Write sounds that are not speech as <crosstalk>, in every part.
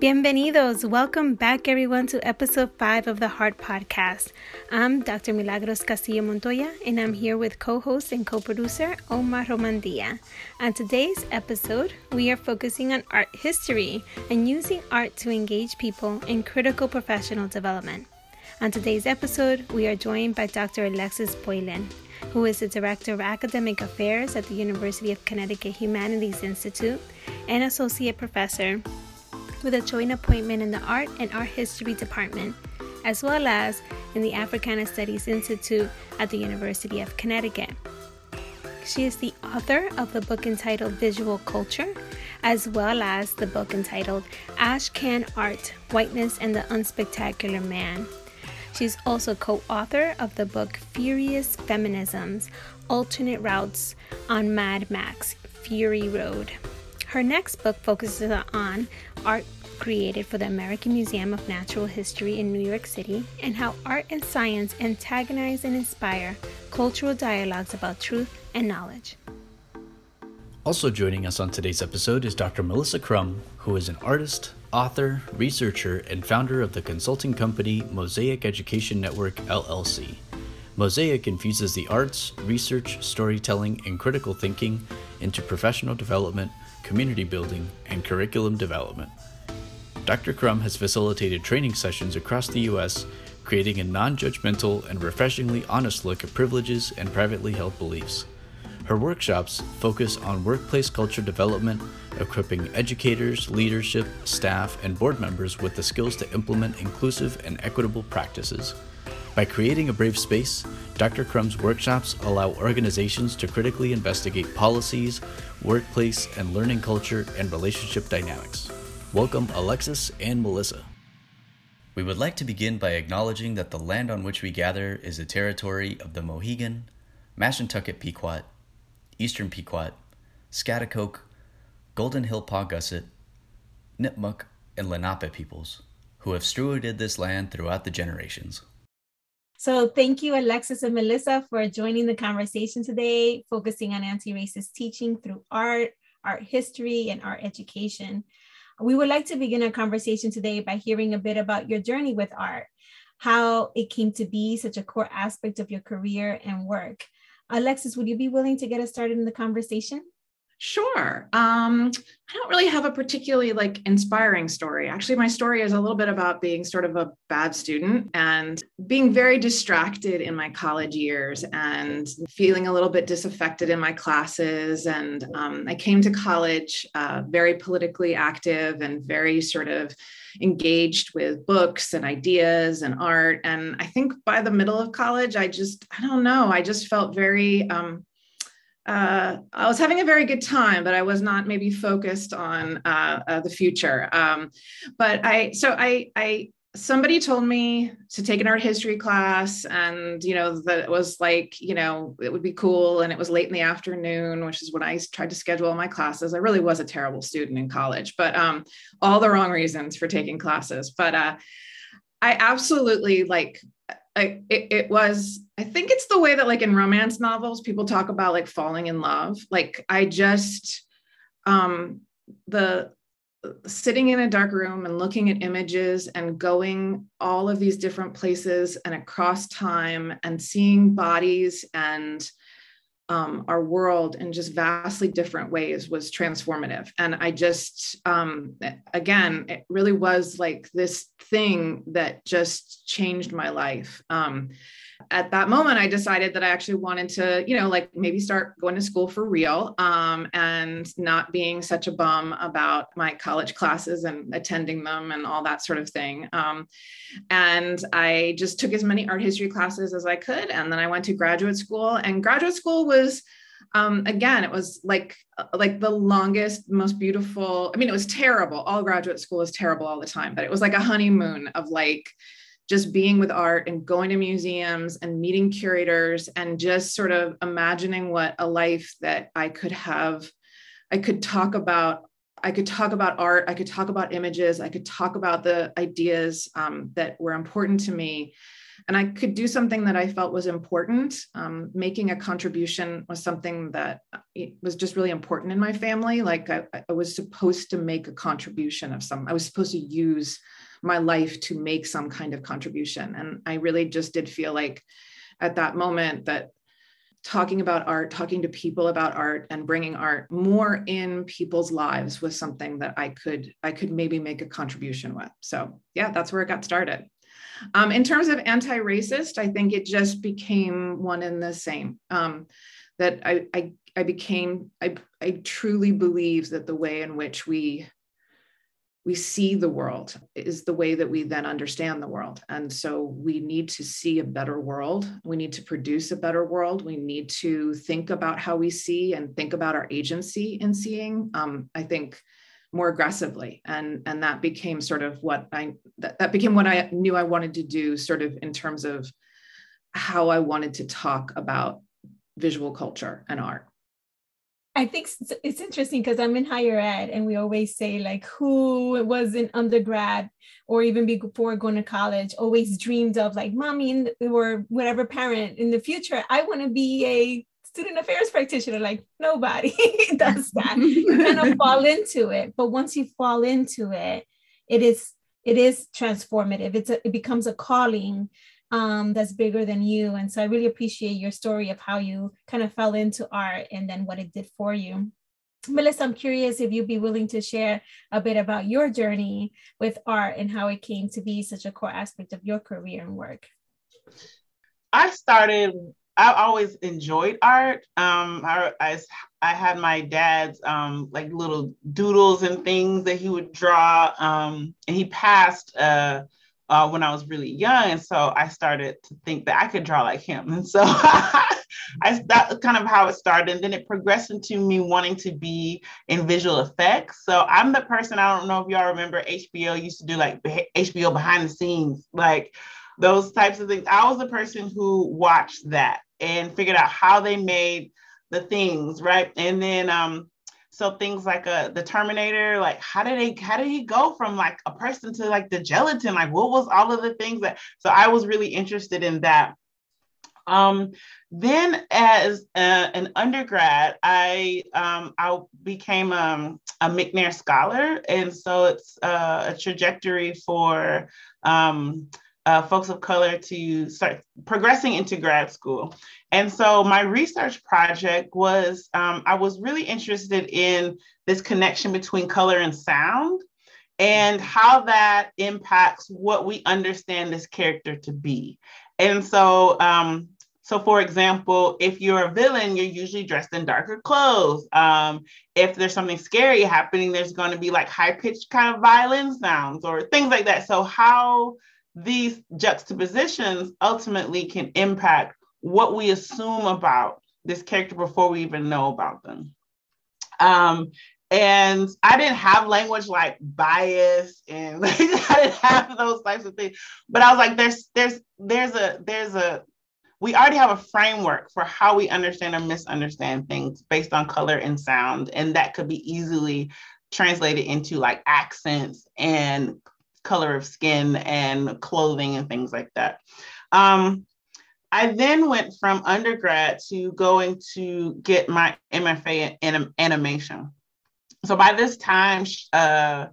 Bienvenidos. Welcome back, everyone, to episode 5 of the Heart Podcast. I'm Dr. Milagros Castillo Montoya, and I'm here with co host and co producer Omar Romandia. On today's episode, we are focusing on art history and using art to engage people in critical professional development. On today's episode, we are joined by Dr. Alexis Boylan, who is the Director of Academic Affairs at the University of Connecticut Humanities Institute and Associate Professor with a joint appointment in the Art and Art History Department, as well as in the Africana Studies Institute at the University of Connecticut. She is the author of the book entitled Visual Culture, as well as the book entitled Ashcan Art Whiteness and the Unspectacular Man. She's also co author of the book Furious Feminisms Alternate Routes on Mad Max Fury Road. Her next book focuses on art created for the American Museum of Natural History in New York City and how art and science antagonize and inspire cultural dialogues about truth and knowledge. Also joining us on today's episode is Dr. Melissa Crum, who is an artist, author, researcher, and founder of the consulting company Mosaic Education Network LLC. Mosaic infuses the arts, research, storytelling, and critical thinking into professional development community building, and curriculum development. Dr. Crum has facilitated training sessions across the U.S., creating a non judgmental and refreshingly honest look at privileges and privately held beliefs. Her workshops focus on workplace culture development, equipping educators, leadership, staff, and board members with the skills to implement inclusive and equitable practices. By creating a brave space, Dr. Crum's workshops allow organizations to critically investigate policies, workplace and learning culture, and relationship dynamics. Welcome, Alexis and Melissa. We would like to begin by acknowledging that the land on which we gather is the territory of the Mohegan, Mashantucket Pequot, Eastern Pequot, Schaghticoke, Golden Hill Paugussett, Nipmuc, and Lenape peoples, who have stewarded this land throughout the generations. So thank you, Alexis and Melissa, for joining the conversation today, focusing on anti-racist teaching through art, art history, and art education. We would like to begin our conversation today by hearing a bit about your journey with art, how it came to be such a core aspect of your career and work. Alexis, would you be willing to get us started in the conversation? Sure. Um, I don't really have a particularly like inspiring story. Actually, my story is a little bit about being sort of a bad student and being very distracted in my college years and feeling a little bit disaffected in my classes. And um, I came to college uh, very politically active and very sort of engaged with books and ideas and art. And I think by the middle of college, I just, I don't know, I just felt very, um, uh, I was having a very good time, but I was not maybe focused on uh, uh, the future. Um, but I, so I, I, somebody told me to take an art history class, and you know that it was like, you know, it would be cool, and it was late in the afternoon, which is when I tried to schedule my classes. I really was a terrible student in college, but um, all the wrong reasons for taking classes. But uh, I absolutely like It, it was i think it's the way that like in romance novels people talk about like falling in love. Like i just um the sitting in a dark room and looking at images and going all of these different places and across time and seeing bodies and um, our world in just vastly different ways was transformative. And I just, um, again, it really was like this thing that just changed my life. Um, at that moment, I decided that I actually wanted to, you know, like maybe start going to school for real um, and not being such a bum about my college classes and attending them and all that sort of thing. Um, and I just took as many art history classes as I could. And then I went to graduate school, and graduate school was um, again it was like like the longest most beautiful i mean it was terrible all graduate school is terrible all the time but it was like a honeymoon of like just being with art and going to museums and meeting curators and just sort of imagining what a life that I could have. I could talk about I could talk about art, I could talk about images, I could talk about the ideas um, that were important to me. and I could do something that I felt was important. Um, making a contribution was something that was just really important in my family. Like I, I was supposed to make a contribution of some, I was supposed to use my life to make some kind of contribution. And I really just did feel like at that moment that talking about art, talking to people about art and bringing art more in people's lives was something that I could I could maybe make a contribution with. So, yeah, that's where it got started. Um, in terms of anti-racist, I think it just became one and the same. Um, that I, I I became I I truly believe that the way in which we we see the world is the way that we then understand the world. And so we need to see a better world. We need to produce a better world. We need to think about how we see and think about our agency in seeing. Um, I think more aggressively and and that became sort of what i that, that became what i knew i wanted to do sort of in terms of how i wanted to talk about visual culture and art I think it's interesting because I'm in higher ed and we always say like who was in undergrad or even before going to college always dreamed of like mommy or whatever parent in the future I want to be a student affairs practitioner. Like nobody <laughs> does that. You kind of <laughs> fall into it but once you fall into it it is it is transformative. It's a, it becomes a calling um, that's bigger than you. And so I really appreciate your story of how you kind of fell into art and then what it did for you. Melissa, I'm curious if you'd be willing to share a bit about your journey with art and how it came to be such a core aspect of your career and work. I started, I always enjoyed art. Um, I, I, I had my dad's um, like little doodles and things that he would draw. Um, and he passed uh, uh, when I was really young. So I started to think that I could draw like him. <laughs> And so <laughs> I that's kind of how it started. And then it progressed into me wanting to be in visual effects. So I'm the person, I don't know if y'all remember HBO used to do like HBO behind the scenes, like those types of things. I was the person who watched that and figured out how they made the things, right? And then um so things like uh, the Terminator, like how did they how did he go from like a person to like the gelatin? Like what was all of the things that so I was really interested in that. Um, then as a, an undergrad, I um, I became um, a McNair scholar, and so it's uh, a trajectory for um, uh, folks of color to start progressing into grad school. And so my research project was um, I was really interested in this connection between color and sound and how that impacts what we understand this character to be. And so, um, so for example, if you're a villain, you're usually dressed in darker clothes. Um, if there's something scary happening, there's going to be like high pitched kind of violin sounds or things like that. So how these juxtapositions ultimately can impact what we assume about this character before we even know about them. Um, and I didn't have language like bias and <laughs> like, I didn't have those types of things. But I was like, there's there's there's a there's a we already have a framework for how we understand or misunderstand things based on color and sound, and that could be easily translated into like accents and color of skin and clothing and things like that. Um, I then went from undergrad to going to get my MFA in animation. So by this time, uh,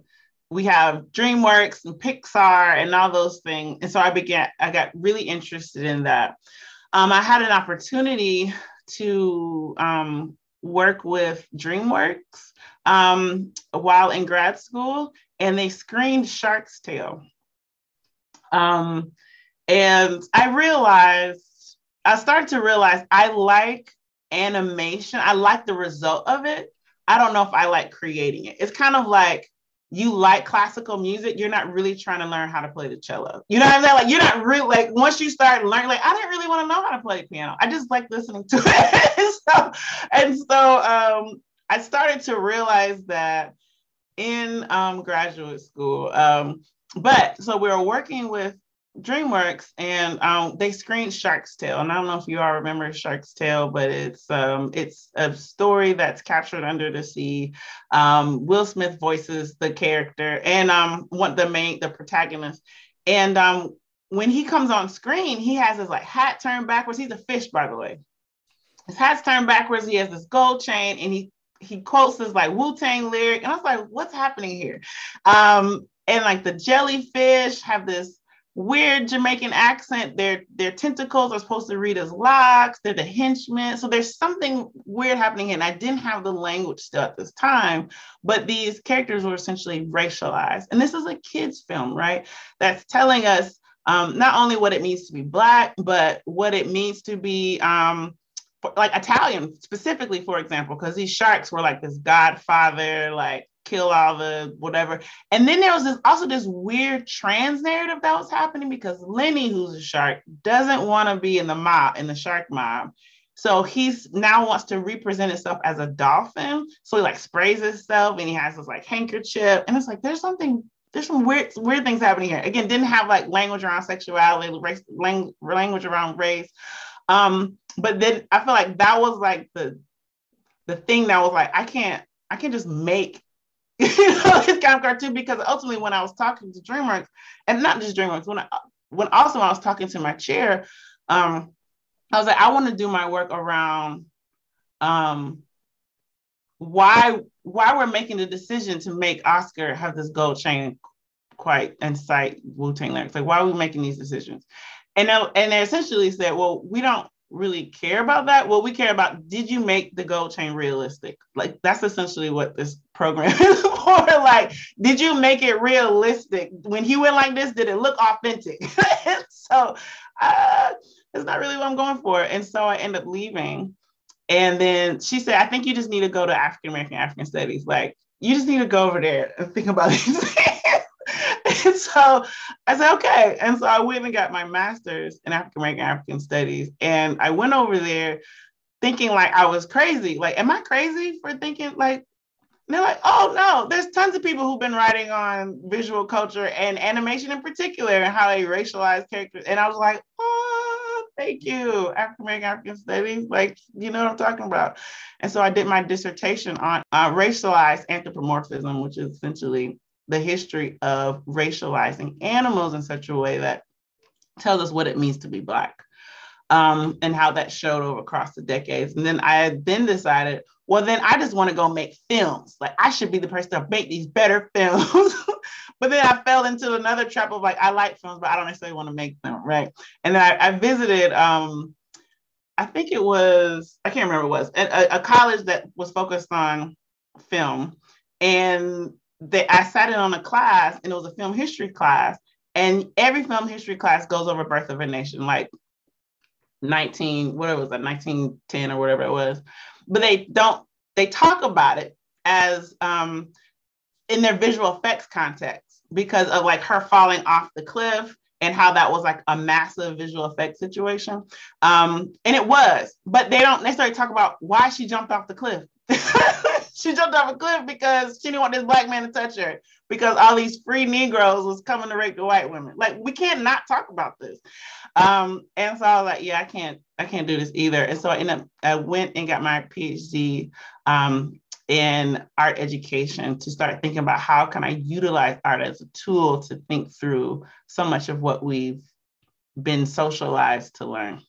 we have DreamWorks and Pixar and all those things. And so I began, I got really interested in that. Um, I had an opportunity to um, work with DreamWorks um, while in grad school, and they screened Shark's Tale. Um, and I realized I started to realize I like animation. I like the result of it. I don't know if I like creating it. It's kind of like you like classical music, you're not really trying to learn how to play the cello. You know what I'm saying? Like you're not really like once you start learning, like I didn't really want to know how to play piano. I just like listening to <laughs> it. so, and so um, I started to realize that in um, graduate school. Um, but so we were working with DreamWorks, and um, they screened Shark's Tale. And I don't know if you all remember Shark's Tale, but it's um, it's a story that's captured under the sea. Um, Will Smith voices the character and um, one the main the protagonist. And um, when he comes on screen, he has his like hat turned backwards. He's a fish, by the way. His hat's turned backwards. He has this gold chain, and he he quotes this like Wu Tang lyric, and I was like, "What's happening here?" Um, and like the jellyfish have this weird Jamaican accent. Their their tentacles are supposed to read as locks. They're the henchmen. So there's something weird happening, here. and I didn't have the language still at this time. But these characters were essentially racialized, and this is a kids' film, right? That's telling us um, not only what it means to be black, but what it means to be um, like Italian specifically, for example, because these sharks were like this godfather, like kill all the whatever. And then there was this also this weird trans narrative that was happening because Lenny, who's a shark, doesn't want to be in the mob, in the shark mob. So he's now wants to represent himself as a dolphin. So he like sprays himself and he has this like handkerchief. And it's like there's something there's some weird weird things happening here. Again, didn't have like language around sexuality, race, lang- language around race. Um, but then I feel like that was like the the thing that was like I can't I can't just make <laughs> you know this kind of cartoon because ultimately when I was talking to DreamWorks and not just DreamWorks when I when also when I was talking to my chair, um, I was like I want to do my work around um why why we're making the decision to make Oscar have this gold chain quite and cite Wu Tang lyrics. Like, why are we making these decisions? And and they essentially said, well, we don't really care about that. Well, we care about did you make the gold chain realistic? Like that's essentially what this program <laughs> is for. Like, did you make it realistic? When he went like this, did it look authentic? <laughs> so uh, it's not really what I'm going for. And so I end up leaving. And then she said, I think you just need to go to African American African Studies. Like, you just need to go over there and think about <laughs> these and <laughs> so I said, okay. And so I went and got my master's in African American African Studies. And I went over there thinking like I was crazy. Like, am I crazy for thinking like, they're like, oh no, there's tons of people who've been writing on visual culture and animation in particular and how they racialize characters. And I was like, oh, thank you, African American African Studies. Like, you know what I'm talking about. And so I did my dissertation on uh, racialized anthropomorphism, which is essentially the history of racializing animals in such a way that tells us what it means to be Black. Um, and how that showed over across the decades. And then I then decided, well, then I just want to go make films. Like I should be the person to make these better <laughs> films. but then I fell into another trap of like, I like films, but I don't necessarily want to make them, right? And then I, I visited, um, I think it was, I can't remember what it was, a, a college that was focused on film. And they, I sat in on a class and it was a film history class. And every film history class goes over Birth of a Nation, like 19, whatever it was, like 1910 or whatever it was but they don't they talk about it as um, in their visual effects context because of like her falling off the cliff and how that was like a massive visual effects situation. Um, and it was, but they don't necessarily talk about why she jumped off the cliff. <laughs> she jumped off a cliff because she didn't want this black man to touch her because all these free Negroes was coming to rape the white women. Like we can't not talk about this. Um, and so I was like, yeah, I can't, I can't do this either. And so I ended up, I went and got my PhD um, in art education to start thinking about how can I utilize art as a tool to think through so much of what we've been socialized to learn.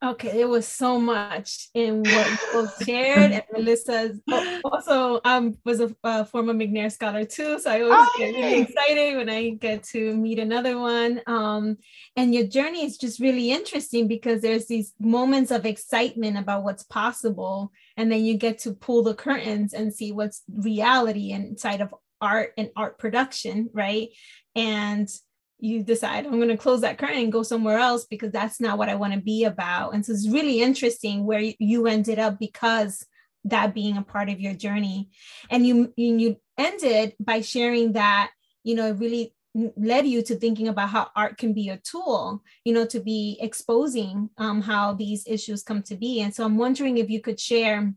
Okay, it was so much in what you both shared, and Melissa's also um, was a, a, former McNair scholar too, so I always oh, get really excited when I get to meet another one. Um, and your journey is just really interesting because there's these moments of excitement about what's possible, and then you get to pull the curtains and see what's reality inside of art and art production, right? And you decide I'm going to close that curtain and go somewhere else because that's not what I want to be about. And so it's really interesting where you ended up because that being a part of your journey. And you you ended by sharing that, you know, it really led you to thinking about how art can be a tool, you know, to be exposing um, how these issues come to be. And so I'm wondering if you could share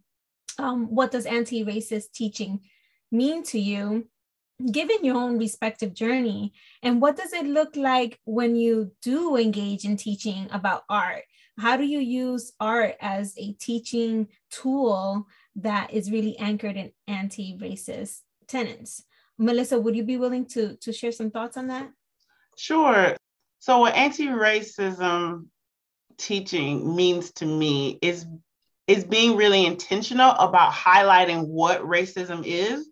um, what does anti-racist teaching mean to you given your own respective journey and what does it look like when you do engage in teaching about art? How do you use art as a teaching tool that is really anchored in anti-racist tenets? Melissa would you be willing to to share some thoughts on that? Sure. So, what anti racism teaching means to me is is being really intentional about highlighting what racism is.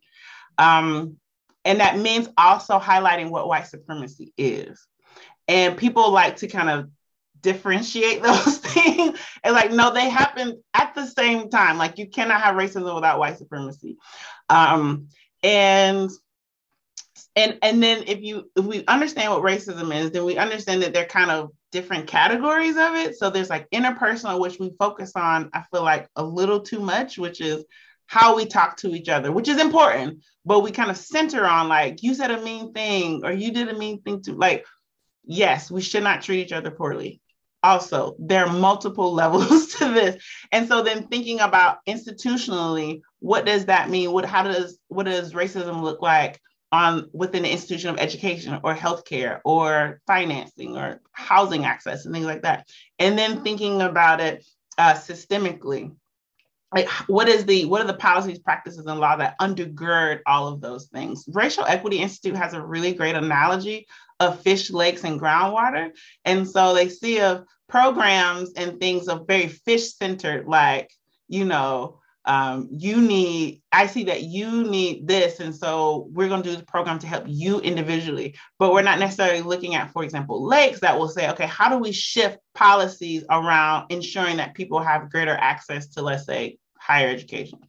Um, and that means also highlighting what white supremacy is. And people like to kind of differentiate <laughs> those things. And like no they happen at the same time. Like you cannot have racism without white supremacy. Um, and and and then if you if we understand what racism is then we understand that they're kind of different categories of it. So there's like interpersonal which we focus on i feel like a little too much which is how we talk to each other which is important but we kind of center on like you said a mean thing or you did a mean thing to like yes we should not treat each other poorly. Also there are multiple <laughs> levels to this. And so then thinking about institutionally what does that mean? What how does what does racism look like on within the institution of education or healthcare or financing or housing access and things like that? And then thinking about it uh, systemically like what is the what are the policies practices and law that undergird all of those things? Racial equity institute has a really great analogy of fish lakes and groundwater. And so they see of programs and things of very fish centered like you know um, you need i see that you need this and so we're going to do the program to help you individually. But we're not necessarily looking at for example lakes that will say okay how do we shift policies around ensuring that people have greater access to let's say higher education?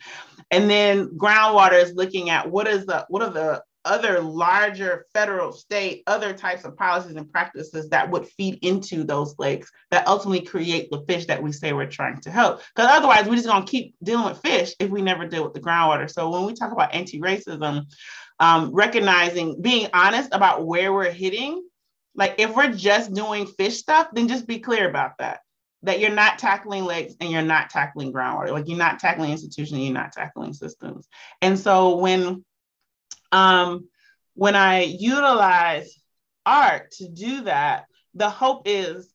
And then groundwater is looking at what is the what are the other larger federal, state, other types of policies and practices that would feed into those lakes that ultimately create the fish that we say we're trying to help. Because otherwise, we're just going to keep dealing with fish if we never deal with the groundwater. So when we talk about anti-racism, um, recognizing, being honest about where we're hitting, like if we're just doing fish stuff, then just be clear about that. That you're not tackling lakes and you're not tackling groundwater. Like you're not tackling institutions, you're not tackling systems. And so when um, when I utilize art to do that, the hope is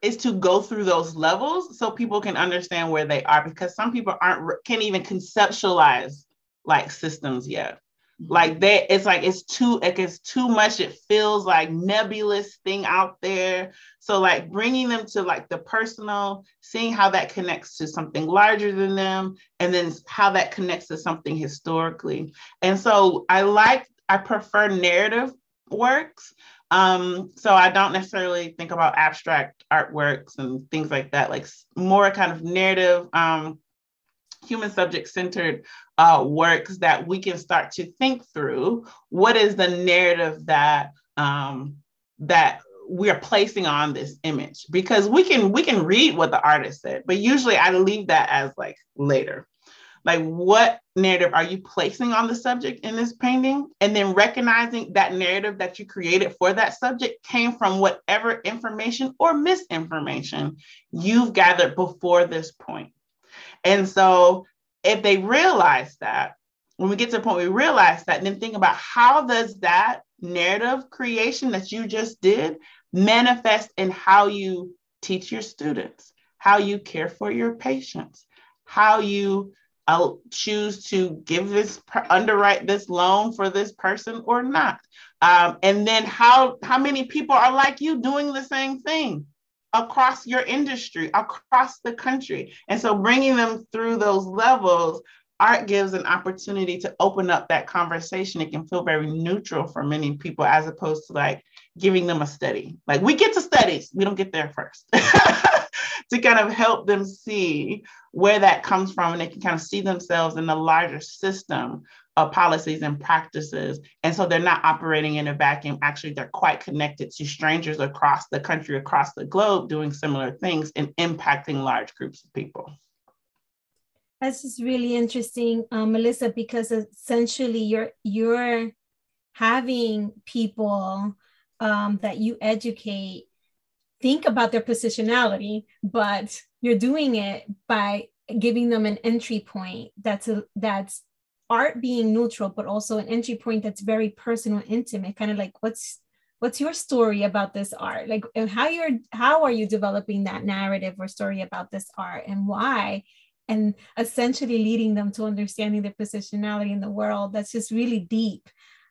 is to go through those levels so people can understand where they are because some people aren't can't even conceptualize like systems yet. Like that it's like it's too like it's too much. It feels like nebulous thing out there. So like bringing them to like the personal seeing how that connects to something larger than them and then how that connects to something historically. And so i like i prefer narrative works. Um, so I don't necessarily think about abstract artworks and things like that, like more kind of narrative, um, human subject centered uh, works that we can start to think through. What is the narrative that um, that we are placing on this image? Because we can we can read what the artist said, but usually I leave that as like later like what narrative are you placing on the subject in this painting and then recognizing that narrative that you created for that subject came from whatever information or misinformation you've gathered before this point and so if they realize that when we get to the point we realize that then think about how does that narrative creation that you just did manifest in how you teach your students how you care for your patients how you I'll choose to give this underwrite this loan for this person or not. Um, and then how how many people are like you doing the same thing across your industry, across the country. And so bringing them through those levels, art gives an opportunity to open up that conversation. It can feel very neutral for many people as opposed to like giving them a study. Like we get to studies, we don't get there first. <laughs> to kind of help them see where that comes from and they can kind of see themselves in the larger system of policies and practices. And so they're not operating in a vacuum. Actually, they're quite connected to strangers across the country, across the globe, doing similar things and impacting large groups of people. This is really interesting, um, Melissa, because essentially you're you're having people um, that you educate think about their positionality, but you're doing it by giving them an entry point that's a that's art being neutral, but also an entry point that's very personal, intimate, kind of like what's what's your story about this art? Like how you're how are you developing that narrative or story about this art and why? And essentially leading them to understanding their positionality in the world. That's just really deep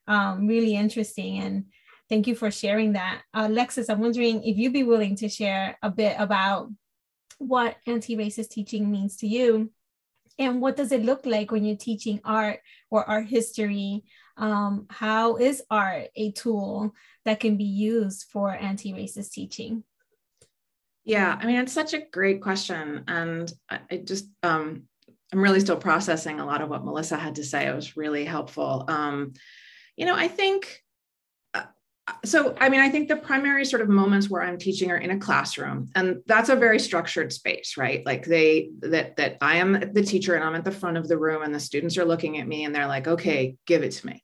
um, really interesting and thank you for sharing that. Uh, Alexis, I'm wondering if you'd be willing to share a bit about what anti-racist teaching means to you and what does it look like when you're teaching art or art history? Um, how is art a tool that can be used for anti-racist teaching? Yeah i mean it's such a great question. And i, I just um, i'm really still processing a lot of what melissa had to say. It was really helpful. Um, you know i think so i mean i think the primary sort of moments where i'm teaching are in a classroom and that's a very structured space right like they that that i am the teacher and i'm at the front of the room and the students are looking at me and they're like okay give it to me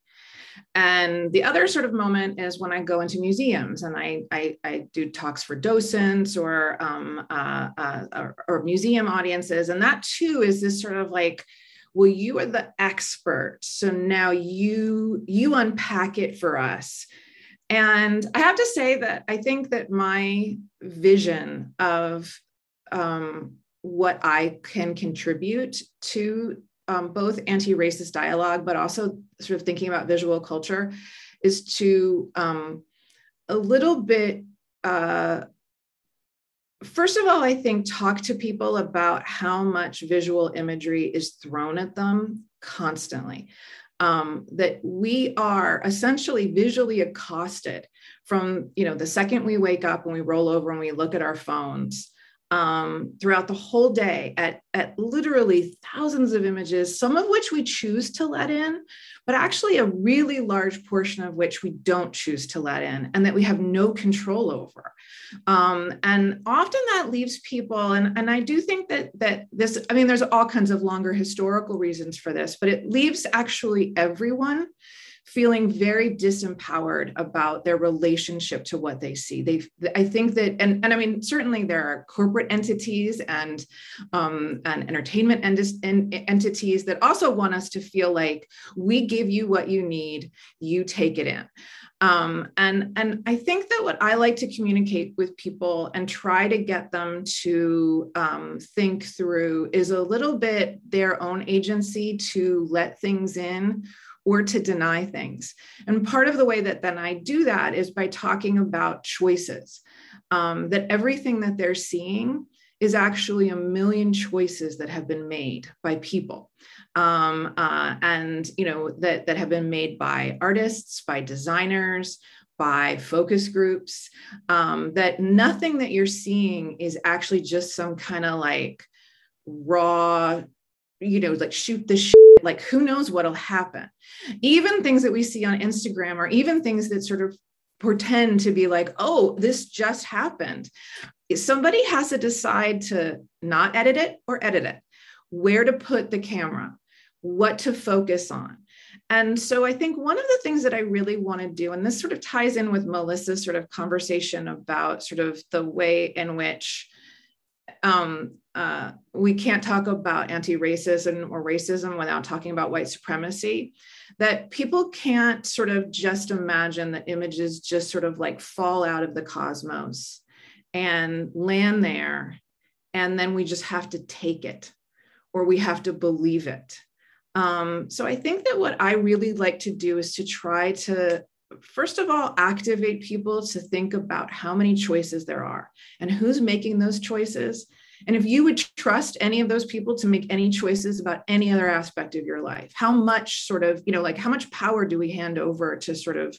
and the other sort of moment is when I go into museums and I, I, I do talks for docents or, um, uh, uh, or, or museum audiences. And that too is this sort of like, well, you are the expert. So now you, you unpack it for us and I have to say that I think that my vision of um, what I can contribute to um, both anti racist dialogue, but also sort of thinking about visual culture, is to um, a little bit. Uh, first of all, I think talk to people about how much visual imagery is thrown at them constantly um, that we are essentially visually accosted from you know the second we wake up and we roll over and we look at our phones um, throughout the whole day at, at literally thousands of images, some of which we choose to let in, but actually a really large portion of which we don't choose to let in and that we have no control over. Um, and often that leaves people, and, and I do think that that this, I mean, there's all kinds of longer historical reasons for this, but it leaves actually everyone feeling very disempowered about their relationship to what they see. They, I think that, and, and I mean, certainly there are corporate entities and, um, and entertainment ent- entities that also want us to feel like we give you what you need, you take it in. Um, and and I think that what I like to communicate with people and try to get them to um, think through is a little bit their own agency to let things in or to deny things. And part of the way that then I do that is by talking about choices, um, that everything that they're seeing is actually a million choices that have been made by people. Um, uh, and you know that that have been made by artists, by designers, by focus groups. Um, that nothing that you're seeing is actually just some kind of like raw, you know, like shoot the shit. like who knows what'll happen. Even things that we see on instagram or even things that sort of pretend to be like oh this just happened. Somebody has to decide to not edit it or edit it. Where to put the camera what to focus on. And so I think one of the things that I really want to do, and this sort of ties in with Melissa's sort of conversation about sort of the way in which um, uh, we can't talk about anti-racism or racism without talking about white supremacy that people can't sort of just imagine that images just sort of like fall out of the cosmos and land there and then we just have to take it or we have to believe it um, so i think that what i really like to do is to try to first of all, activate people to think about how many choices there are and who's making those choices. And if you would trust any of those people to make any choices about any other aspect of your life, how much sort of, you know, like how much power do we hand over to sort of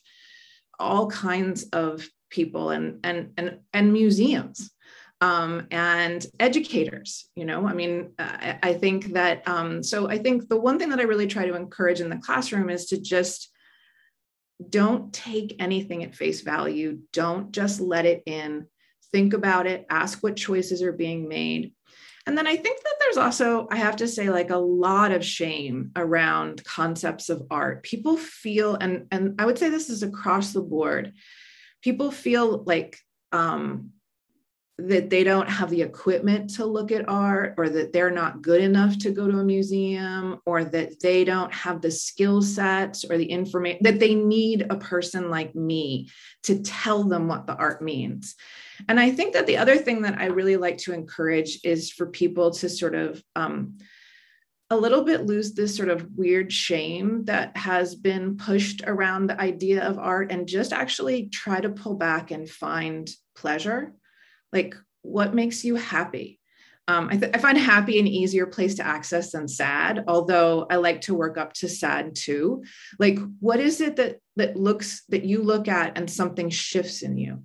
all kinds of people and and and and museums um, and educators you know i mean I, I think that um, so i think the one thing that i really try to encourage in the classroom is to just don't take anything at face value. Don't just let it in. Think about it, ask what choices are being made. And then I think that there's also, I have to say, like a lot of shame around concepts of art. People feel, and, and I would say this is across the board, people feel like um, that they don't have the equipment to look at art or that they're not good enough to go to a museum or that they don't have the skill sets or the information that they need a person like me to tell them what the art means and i think that the other thing that i really like to encourage is for people to sort of um, a little bit lose this sort of weird shame that has been pushed around the idea of art and just actually try to pull back and find pleasure. Like, what makes you happy? Um, I, th- I, find happy an easier place to access than sad, although I like to work up to sad too. Like, what is it that that looks that you look at and something shifts in you?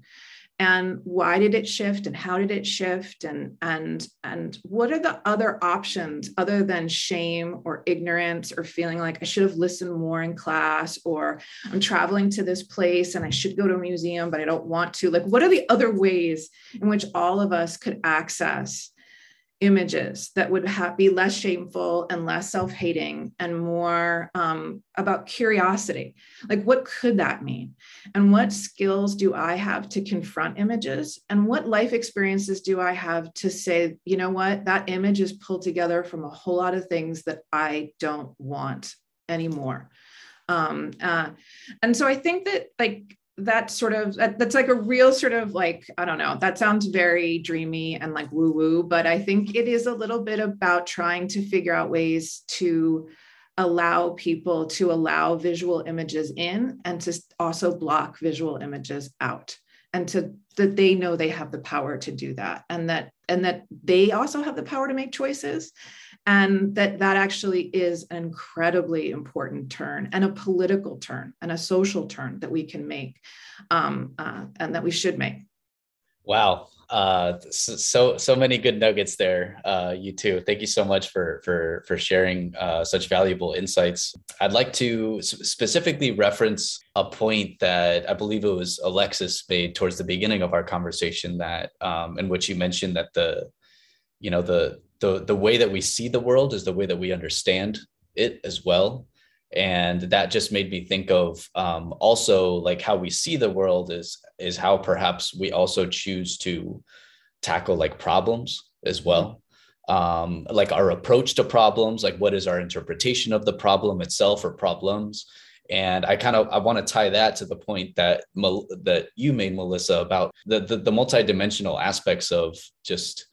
And why did it shift and how did it shift? And and and what are the other options other than shame or ignorance or feeling like i should have listened more in class or i'm traveling to this place and i should go to a museum but i don't want to? Like what are the other ways in which all of us could access images that would have, be less shameful and less self-hating and more um, about curiosity. Like what could that mean? And what skills do i have to confront images? And what life experiences do i have to say you know what? That image is pulled together from a whole lot of things that i don't want anymore. Um, uh, and so i think that like that sort of that, that's like a real sort of like i don't know that sounds very dreamy and like woo woo but i think it is a little bit about trying to figure out ways to allow people to allow visual images in and to also block visual images out and to that they know they have the power to do that and that and that they also have the power to make choices and that that actually is an incredibly important turn and a political turn and a social turn that we can make um, uh, and that we should make. Wow. Uh, so so many good nuggets there uh, you too thank you so much for for for sharing uh, such valuable insights. I'd like to specifically reference a point that i believe it was alexis made towards the beginning of our conversation that um, in which you mentioned that the you know the the the way that we see the world is the way that we understand it as well. And that just made me think of um, also like how we see the world is is how perhaps we also choose to tackle like problems as well. Um, like our approach to problems like what is our interpretation of the problem itself or problems? And i kind of i want to tie that to the point that that you made melissa about the, the the multidimensional aspects of just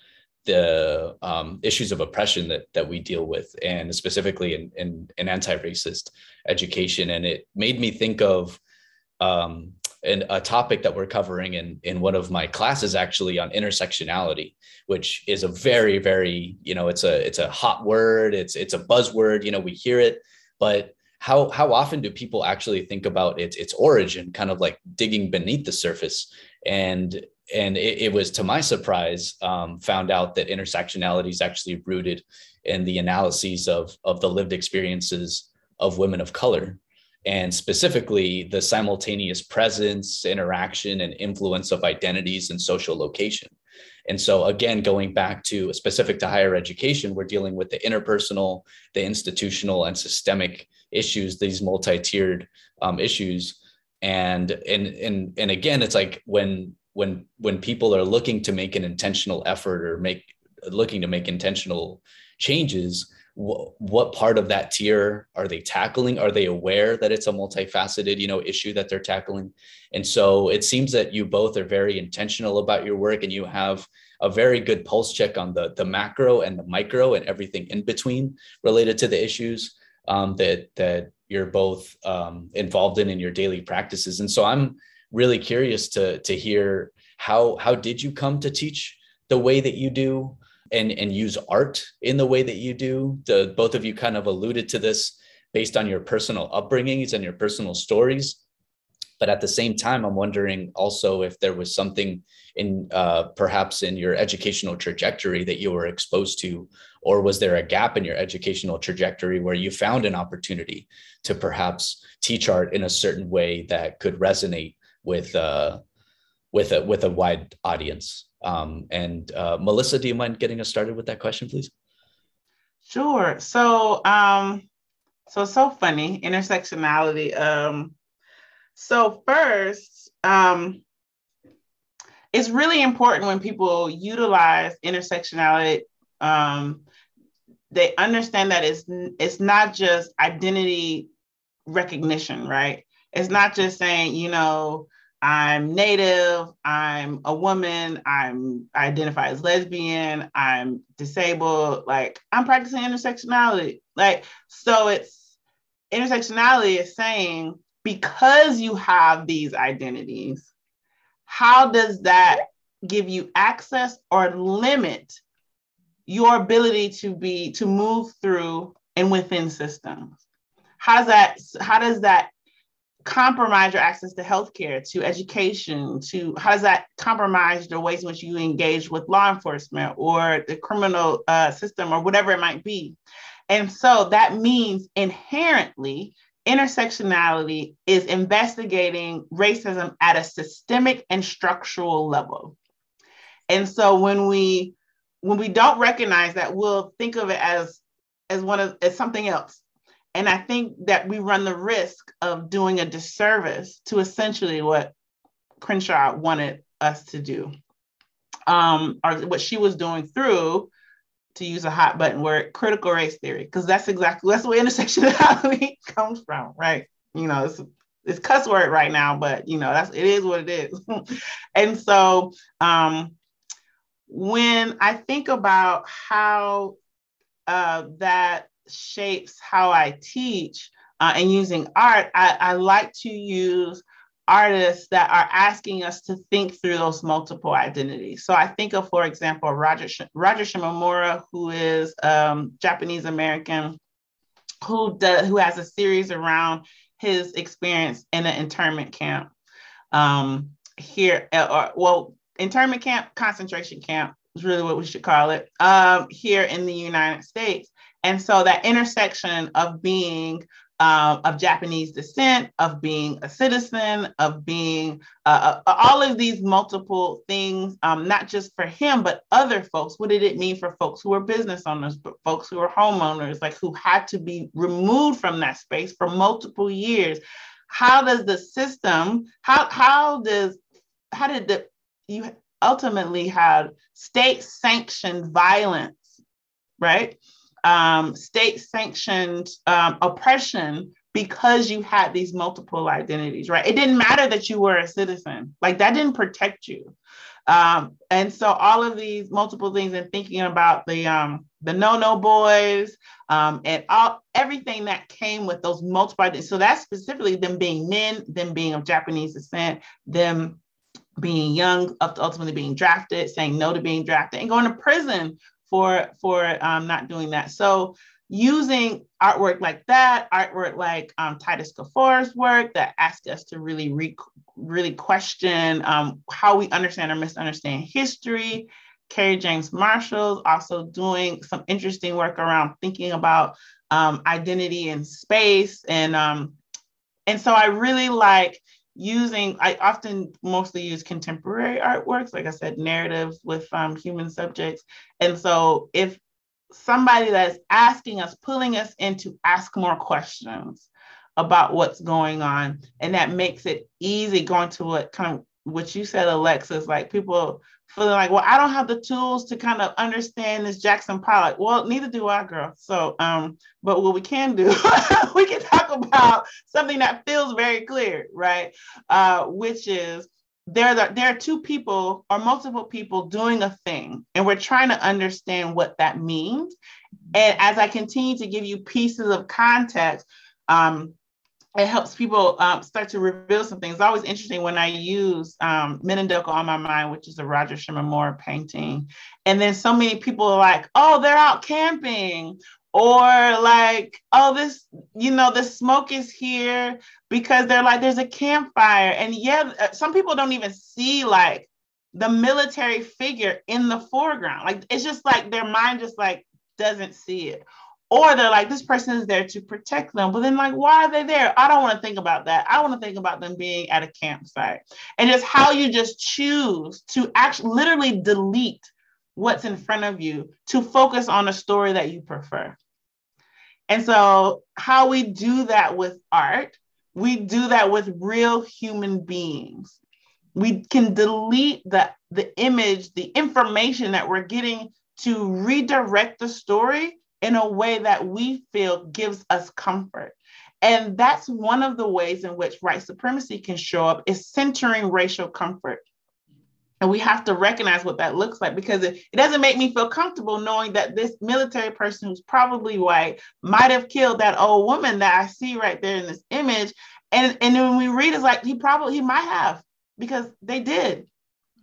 the um, issues of oppression that that we deal with, and specifically in, in, in anti-racist education. And it made me think of um, an, a topic that we're covering in in one of my classes, actually on intersectionality, which is a very very you know it's a it's a hot word, it's it's a buzzword. You know we hear it, but how how often do people actually think about its its origin, kind of like digging beneath the surface? And and it, it, was to my surprise um, found out that intersectionality is actually rooted in the analyses of of the lived experiences of women of color and specifically the simultaneous presence interaction and influence of identities and social location and so again going back to specific to higher education we're dealing with the interpersonal the institutional and systemic issues these multi-tiered um, issues. And and and and again it's like when when when people are looking to make an intentional effort or make looking to make intentional changes wh- what part of that tier are they tackling? Are they aware that it's a multifaceted you know issue that they're tackling? And so it seems that you both are very intentional about your work and you have a very good pulse check on the the macro and the micro and everything in between related to the issues um, that that you're both um, involved in in your daily practices. And so i'm really curious to to hear how how did you come to teach the way that you do and and use art in the way that you do? The both of you kind of alluded to this based on your personal upbringings and your personal stories but at the same time i'm wondering also if there was something in uh, perhaps in your educational trajectory that you were exposed to or was there a gap in your educational trajectory where you found an opportunity to perhaps teach art in a certain way that could resonate with uh, with a with a wide audience. Um, and uh, Melissa, do you mind getting us started with that question, please? Sure. So, um, so so funny intersectionality. Um, so first, um, it's really important when people utilize intersectionality. Um, they understand that it's it's not just identity recognition, right? It's not just saying, you know, I'm native, I'm a woman, I'm I identify as lesbian, I'm disabled, like I'm practicing intersectionality. Like, so it's intersectionality is saying because you have these identities, how does that give you access or limit your ability to be to move through and within systems? How's that how does that compromise your access to healthcare, to education, to how does that compromise the ways in which you engage with law enforcement or the criminal uh, system or whatever it might be. And so that means inherently intersectionality is investigating racism at a systemic and structural level. And so when we when we don't recognize that, we'll think of it as as one of as something else and I think that we run the risk of doing a disservice to essentially what Crenshaw wanted us to do, um, or what she was doing through, to use a hot button word, critical race theory, because that's exactly that's where <laughs> intersectionality comes from, right? You know, it's it's cuss word right now, but you know that's it is what it is. <laughs> and so um, when I think about how uh, that shapes how I teach uh, and using art, I, I like to use artists that are asking us to think through those multiple identities. So I think of, for example, Roger Roger Shimomura, who is um, Japanese American, who does who has a series around his experience in an internment camp um, here, uh, or well, internment camp, concentration camp is really what we should call it um, here in the United States. And so that intersection of being um, of Japanese descent, of being a citizen, of being uh, uh, all of these multiple things, um, not just for him, but other folks. What did it mean for folks who were business owners, but folks who were homeowners, like who had to be removed from that space for multiple years? How does the system, how, how does, how did the, you ultimately had state sanctioned violence, right? Um, state sanctioned um, oppression because you had these multiple identities, right? It didn't matter that you were a citizen, like that didn't protect you. Um, and so all of these multiple things and thinking about the um, the no no boys um, and all everything that came with those multiple. So that's specifically them being men, them being of Japanese descent, them being young, ultimately being drafted, saying no to being drafted, and going to prison for for um, not doing that. So using artwork like that, artwork like um, Titus Kaphar's work that ask us to really re- really question um, how we understand or misunderstand history. Kerry James Marshall's also doing some interesting work around thinking about um, identity and space and um, and so I really like using i often mostly use contemporary artworks like i said narratives with um, human subjects. And so if somebody that's asking us pulling us in to ask more questions about what's going on and that makes it easy going to what kind of what you said alexis like people feeling like, well, I don't have the tools to kind of understand this Jackson Pollock. Well, neither do I, girl. So, um, but what we can do, <laughs> we can talk about something that feels very clear, right? Uh, which is there, are, there are two people or multiple people doing a thing, and we're trying to understand what that means. And as I continue to give you pieces of context, um, it helps people um, start to reveal some things. It's always interesting when I use um, Minidoka on my mind, which is a Roger Shimomura painting. And then so many people are like, oh, they're out camping. Or like, oh, this, you know, the smoke is here because they're like, there's a campfire. And yeah, uh, some people don't even see like the military figure in the foreground. Like, it's just like their mind just like doesn't see it or they're like this person is there to protect them. But then like why are they there? I don't want to think about that. I want to think about them being at a campsite. And just how you just choose to actually literally delete what's in front of you to focus on a story that you prefer. And so how we do that with art we do that with real human beings. We can delete the the image the information that we're getting to redirect the story in a way that we feel gives us comfort. And that's one of the ways in which white supremacy can show up is centering racial comfort. And we have to recognize what that looks like because it, it doesn't make me feel comfortable knowing that this military person who's probably white might have killed that old woman that I see right there in this image. And, and when we read, it's like he probably he might have because they did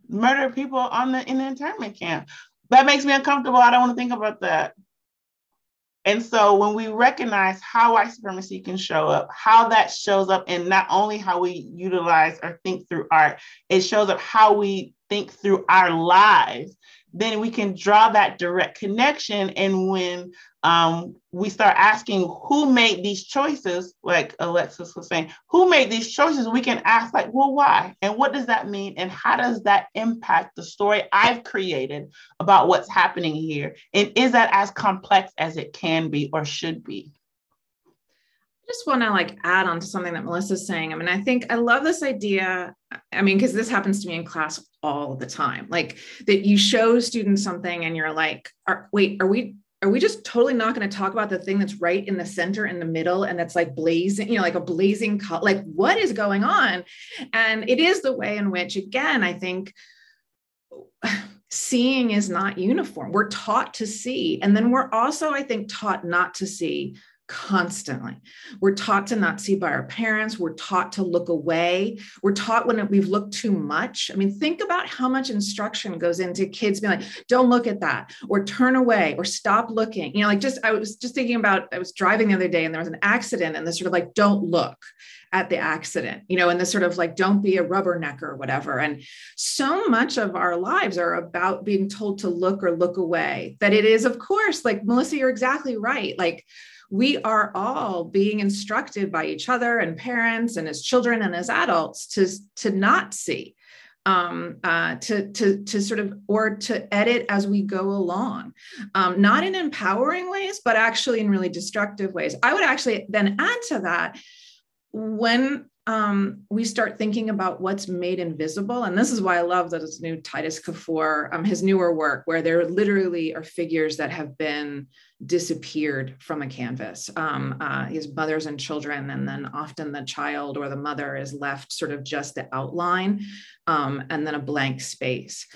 murder people on the in the internment camp. That makes me uncomfortable. I don't want to think about that. And so when we recognize how white supremacy can show up, how that shows up in not only how we utilize or think through art, it shows up how we think through our lives, then we can draw that direct connection. And when um, we start asking who made these choices, like Alexis was saying, who made these choices, we can ask, like, well, why? And what does that mean? And how does that impact the story I've created about what's happening here? And is that as complex as it can be or should be? Just want to like add on to something that Melissa's saying. I mean, I think I love this idea. I mean, because this happens to me in class all the time. Like that you show students something and you're like, are, wait, are we are we just totally not going to talk about the thing that's right in the center in the middle and that's like blazing you know like a blazing color like what is going on and it is the way in which again i think seeing is not uniform we're taught to see and then we're also i think taught not to see constantly. We're taught to not see by our parents. We're taught to look away. We're taught when we've looked too much. I mean, think about how much instruction goes into kids being like, don't look at that, or turn away, or stop looking. You know, like just, I was just thinking about, I was driving the other day and there was an accident, and this sort of like, don't look at the accident, you know, and this sort of like, don't be a rubbernecker or whatever. And so much of our lives are about being told to look or look away, that it is, of course, like Melissa, you're exactly right. Like, we are all being instructed by each other and parents and as children and as adults to, to not see um, uh, to, to, to sort of, or to edit as we go along, um, not in empowering ways, but actually in really destructive ways. I would actually then add to that when um, we start thinking about what's made invisible. And this is why I love that it's new Titus Kaphar, um, his newer work, where there literally are figures that have been disappeared from a canvas. Um, uh, his mothers and children, and then often the child or the mother is left sort of just the outline um, and then a blank space.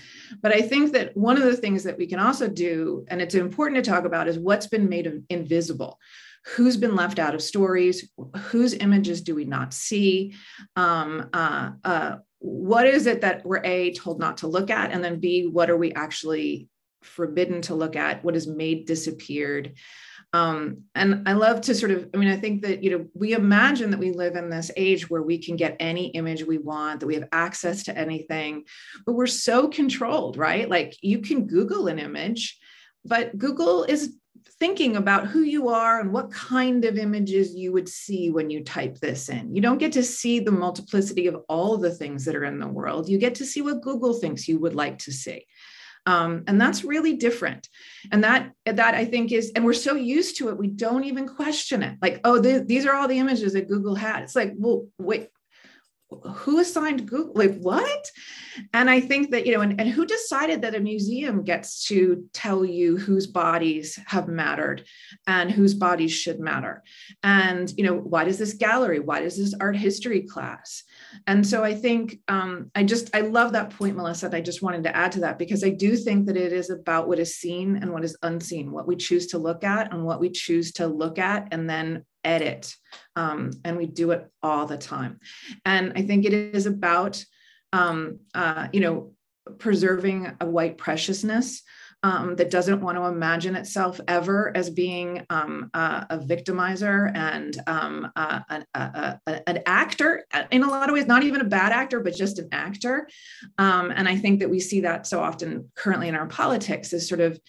But I think that one of the things that we can also do, and it's important to talk about, is what's been made invisible who's been left out of stories whose images do we not see? Um, uh, uh, what is it that we're a told not to look at and then b what are we actually forbidden to look at? What is made disappeared? Um, and i love to sort of i mean i think that you know we imagine that we live in this age where we can get any image we want that we have access to anything but we're so controlled right? Like you can google an image but google is thinking about who you are and what kind of images you would see when you type this in. You don't get to see the multiplicity of all the things that are in the world. You get to see what Google thinks you would like to see. Um, and that's really different and that that i think is and we're so used to it we don't even question it like oh these are all the images that google had it's like well wait who assigned Google? Like what? And I think that, you know, and, and who decided that a museum gets to tell you whose bodies have mattered and whose bodies should matter? And, you know, why does this gallery? Why does this art history class? And so I think um, I just, I love that point, Melissa. I just wanted to add to that because I do think that it is about what is seen and what is unseen, what we choose to look at and what we choose to look at and then edit. Um, and we do it all the time. And I think it is about, um, uh, you know, preserving a white preciousness um, that doesn't want to imagine itself ever as being um, a victimizer and um, uh, an, an, actor in a lot of ways, not even a bad actor, but just an actor. Um, and I think that we see that so often currently in our politics is sort of,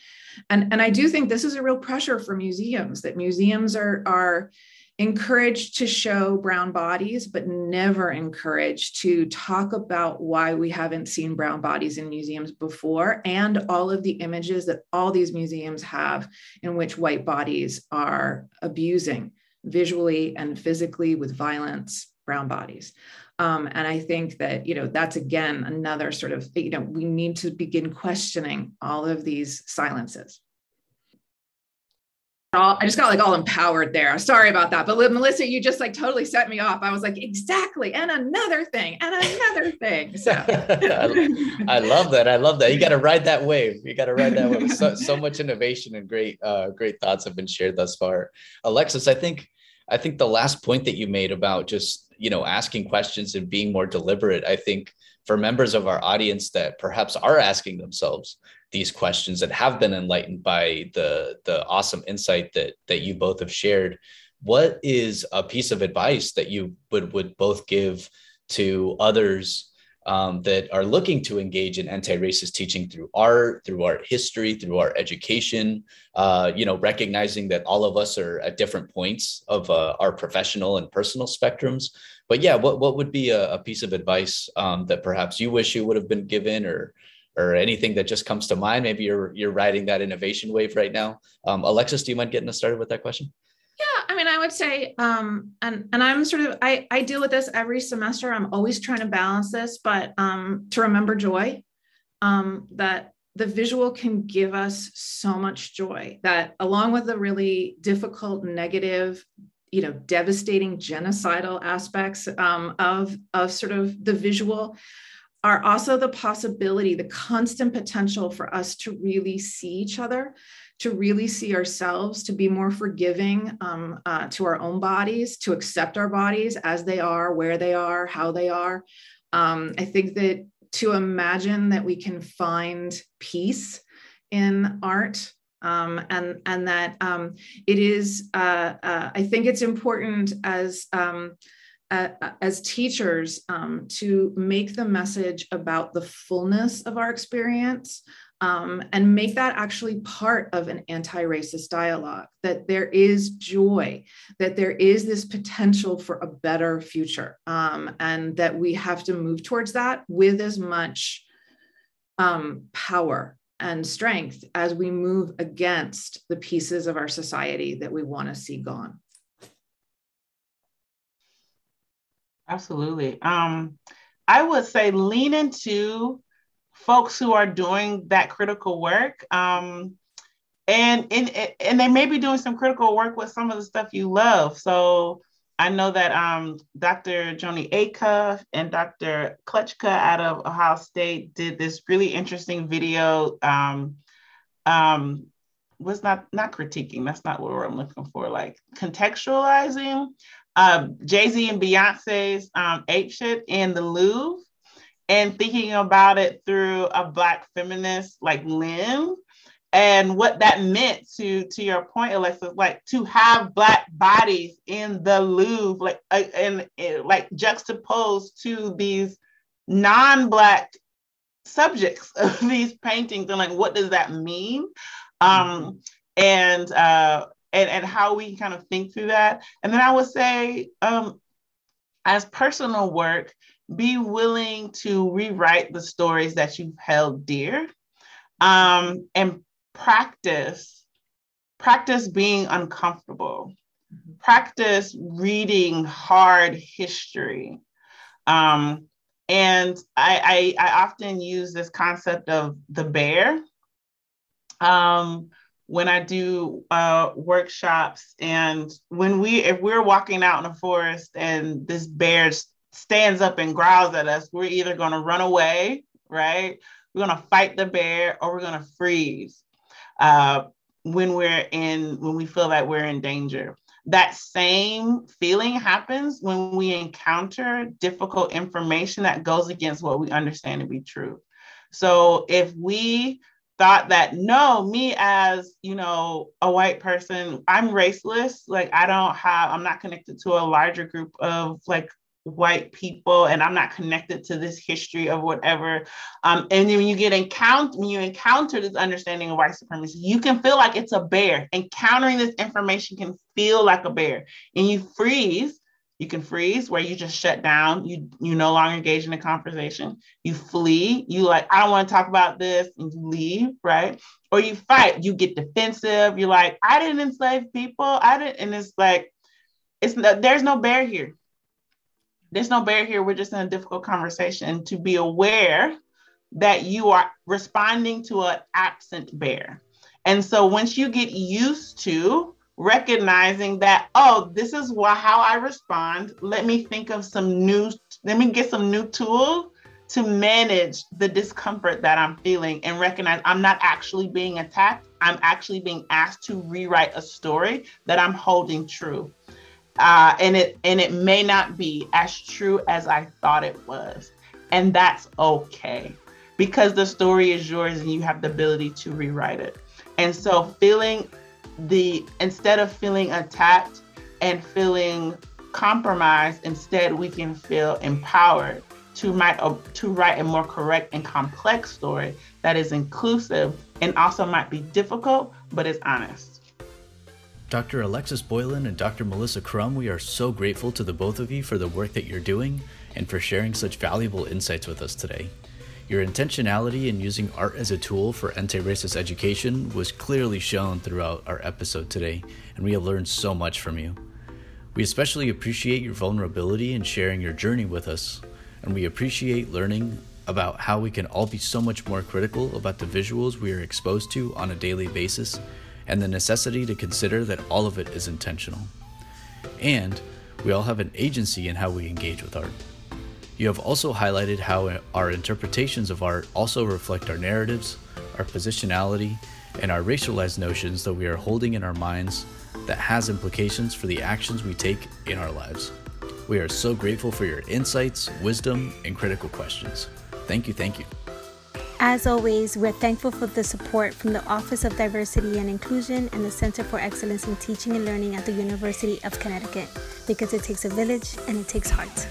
and, and I do think this is a real pressure for museums that museums are, are encouraged to show brown bodies, but never encouraged to talk about why we haven't seen brown bodies in museums before and all of the images that all these museums have in which white bodies are abusing visually and physically with violence brown bodies. Um, and I think that, you know, that's again another sort of, you know, we need to begin questioning all of these silences. I just got like all empowered there. Sorry about that. But Melissa, you just like totally set me off. I was like, exactly. And another thing, and another thing. So <laughs> I love that. I love that. You got to ride that wave. You got to ride that wave. So, so much innovation and great, uh, great thoughts have been shared thus far. Alexis, I think, I think the last point that you made about just, you know, asking questions and being more deliberate, I think for members of our audience that perhaps are asking themselves these questions and have been enlightened by the the awesome insight that that you both have shared what is a piece of advice that you would would both give to others um, that are looking to engage in anti-racist teaching through art, through art history, through our education. Uh, you know, recognizing that all of us are at different points of uh, our professional and personal spectrums. But yeah, what what would be a, a piece of advice um, that perhaps you wish you would have been given, or or anything that just comes to mind? Maybe you're you're riding that innovation wave right now. Um, Alexis, do you mind getting us started with that question? Yeah, I mean, I would say, um, and and I'm sort of I I deal with this every semester. I'm always trying to balance this, but um, to remember joy, um, that the visual can give us so much joy. That along with the really difficult, negative, you know, devastating, genocidal aspects um, of of sort of the visual, are also the possibility, the constant potential for us to really see each other, to really see ourselves, to be more forgiving um, uh, to our own bodies, to accept our bodies as they are, where they are, how they are. Um, I think that to imagine that we can find peace in art um, and and that um, it is uh, uh, I think it's important as um, as teachers um, to make the message about the fullness of our experience um, and make that actually part of an anti racist dialogue, that there is joy, that there is this potential for a better future, um, and that we have to move towards that with as much um, power and strength as we move against the pieces of our society that we want to see gone. Absolutely. Um, I would say lean into folks who are doing that critical work. Um, and, and and they may be doing some critical work with some of the stuff you love. So I know that um, Dr. Joni Acuff and Dr. Kleczka out of Ohio State did this really interesting video. Um, um, was not not critiquing. That's not what I'm looking for. Like contextualizing uh, Jay Z and Beyonce's um, Ape Shit in the Louvre and thinking about it through a Black feminist like lens and what that meant to to your point alexis like to have black bodies in the louvre like uh, and uh, like juxtaposed to these non-black subjects of <laughs> these paintings and like what does that mean um mm-hmm. and uh and, and how we kind of think through that. And then I would say, um, as personal work, be willing to rewrite the stories that you've held dear um, and practice, practice being uncomfortable, mm-hmm. practice reading hard history. Um, and I, I, I often use this concept of the bear. Um, when I do uh, workshops and when we, if we're walking out in the forest and this bear stands up and growls at us, we're either going to run away, right? We're going to fight the bear or we're going to freeze uh, when we're in, when we feel that we're in danger. That same feeling happens when we encounter difficult information that goes against what we understand to be true. So if we thought that no me as you know a white person i'm raceless. Like i don't have i'm not connected to a larger group of like white people and i'm not connected to this history of whatever. Um, and then when you get encounter when you encounter this understanding of white supremacy you can feel like it's a bear. Encountering this information can feel like a bear. And you freeze you can freeze where you just shut down. You you no longer engage in a conversation. You flee. You like, I don't want to talk about this, and you leave, right? Or you fight. You get defensive. You're like, I didn't enslave people. I didn't, and it's like, it's there's no bear here. There's no bear here. We're just in a difficult conversation. To be aware that you are responding to an absent bear. And so once you get used to recognizing that oh this is how i respond. Let me think of some new let me get some new tools to manage the discomfort that i'm feeling and recognize i'm not actually being attacked. I'm actually being asked to rewrite a story that i'm holding true. Uh, and it and it may not be as true as i thought it was. And that's okay. Because the story is yours and you have the ability to rewrite it. And so feeling the instead of feeling attacked and feeling compromised, instead we can feel empowered to write a, to write a more correct and complex story that is inclusive and also might be difficult but is honest. Dr. Alexis Boylan and Dr. Melissa Crum, we are so grateful to the both of you for the work that you're doing and for sharing such valuable insights with us today. Your intentionality in using art as a tool for anti racist education was clearly shown throughout our episode today, and we have learned so much from you. We especially appreciate your vulnerability in sharing your journey with us, and we appreciate learning about how we can all be so much more critical about the visuals we are exposed to on a daily basis and the necessity to consider that all of it is intentional. And we all have an agency in how we engage with art. You have also highlighted how our interpretations of art also reflect our narratives, our positionality, and our racialized notions that we are holding in our minds that has implications for the actions we take in our lives. We are so grateful for your insights, wisdom, and critical questions. Thank you, thank you. As always, we're thankful for the support from the Office of Diversity and Inclusion and the Center for Excellence in Teaching and Learning at the University of Connecticut because it takes a village and it takes heart.